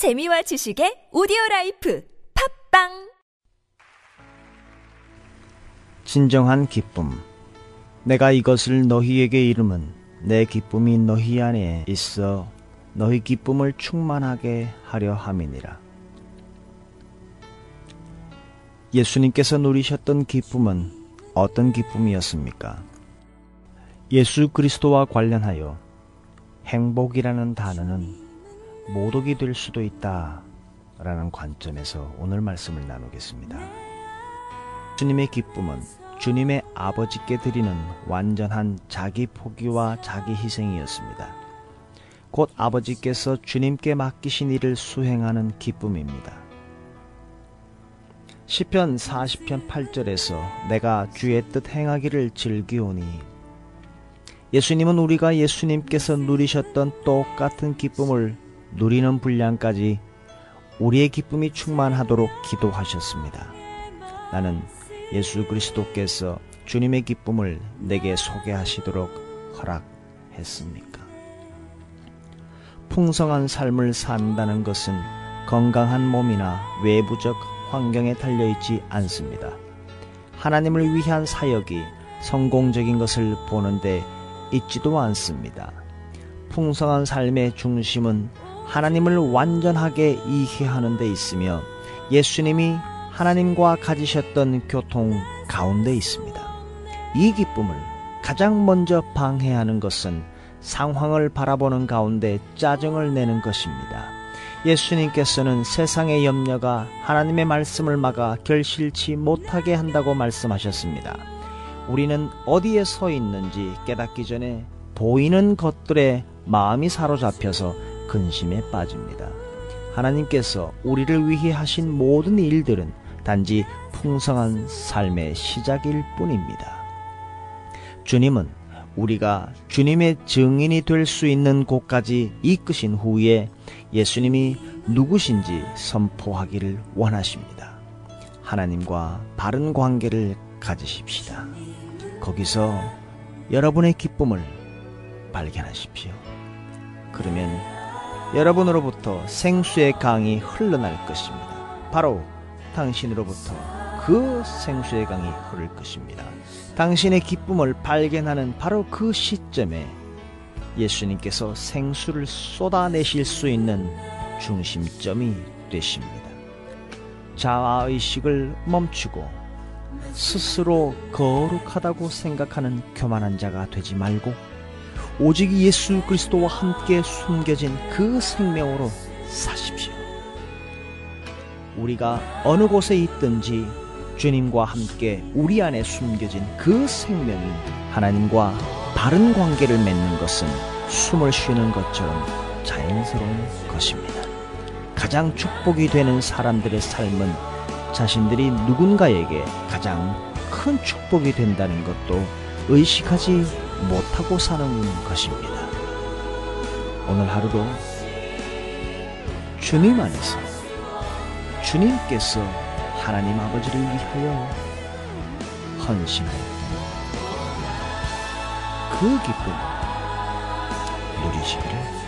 재미와 지식의 오디오 라이프 팟빵 진정한 기쁨. 내가 이것을 너희에게 이름은 내 기쁨이 너희 안에 있어 너희 기쁨을 충만하게 하려 함이니라. 예수님께서 누리셨던 기쁨은 어떤 기쁨이었습니까? 예수 그리스도와 관련하여 행복이라는 단어는 모독이 될 수도 있다 라는 관점에서 오늘 말씀을 나누겠습니다. 주님의 기쁨은 주님의 아버지께 드리는 완전한 자기 포기와 자기 희생이었습니다. 곧 아버지께서 주님께 맡기신 일을 수행하는 기쁨입니다. 시편 40편 8절에서 내가 주의 뜻 행하기를 즐기오니 예수님은 우리가 예수님께서 누리셨던 똑같은 기쁨을 누리는 분량까지 우리의 기쁨이 충만하도록 기도하셨습니다. 나는 예수 그리스도께서 주님의 기쁨을 내게 소개하시도록 허락했습니까? 풍성한 삶을 산다는 것은 건강한 몸이나 외부적 환경에 달려있지 않습니다. 하나님을 위한 사역이 성공적인 것을 보는데 있지도 않습니다. 풍성한 삶의 중심은 하나님을 완전하게 이해하는 데 있으며 예수님이 하나님과 가지셨던 교통 가운데 있습니다. 이 기쁨을 가장 먼저 방해하는 것은 상황을 바라보는 가운데 짜증을 내는 것입니다. 예수님께서는 세상의 염려가 하나님의 말씀을 막아 결실치 못하게 한다고 말씀하셨습니다. 우리는 어디에 서 있는지 깨닫기 전에 보이는 것들에 마음이 사로잡혀서 근심에 빠집니다. 하나님께서 우리를 위해 하신 모든 일들은 단지 풍성한 삶의 시작일 뿐입니다. 주님은 우리가 주님의 증인이 될 수 있는 곳까지 이끄신 후에 예수님이 누구신지 선포하기를 원하십니다. 하나님과 바른 관계를 가지십시다. 거기서 여러분의 기쁨을 발견하십시오. 그러면 여러분으로부터 생수의 강이 흘러날 것입니다. 바로 당신으로부터 그 생수의 강이 흐를 것입니다. 당신의 기쁨을 발견하는 바로 그 시점에 예수님께서 생수를 쏟아내실 수 있는 중심점이 되십니다. 자아의식을 멈추고 스스로 거룩하다고 생각하는 교만한 자가 되지 말고 오직 예수 그리스도와 함께 숨겨진 그 생명으로 사십시오. 우리가 어느 곳에 있든지 주님과 함께 우리 안에 숨겨진 그 생명이 하나님과 바른 관계를 맺는 것은 숨을 쉬는 것처럼 자연스러운 것입니다. 가장 축복이 되는 사람들의 삶은 자신들이 누군가에게 가장 큰 축복이 된다는 것도 의식하지 못하고 사는 것입니다. 오늘 하루도 주님 안에서 주님께서 하나님 아버지를 위하여 헌신할 그 기쁨 누리시기를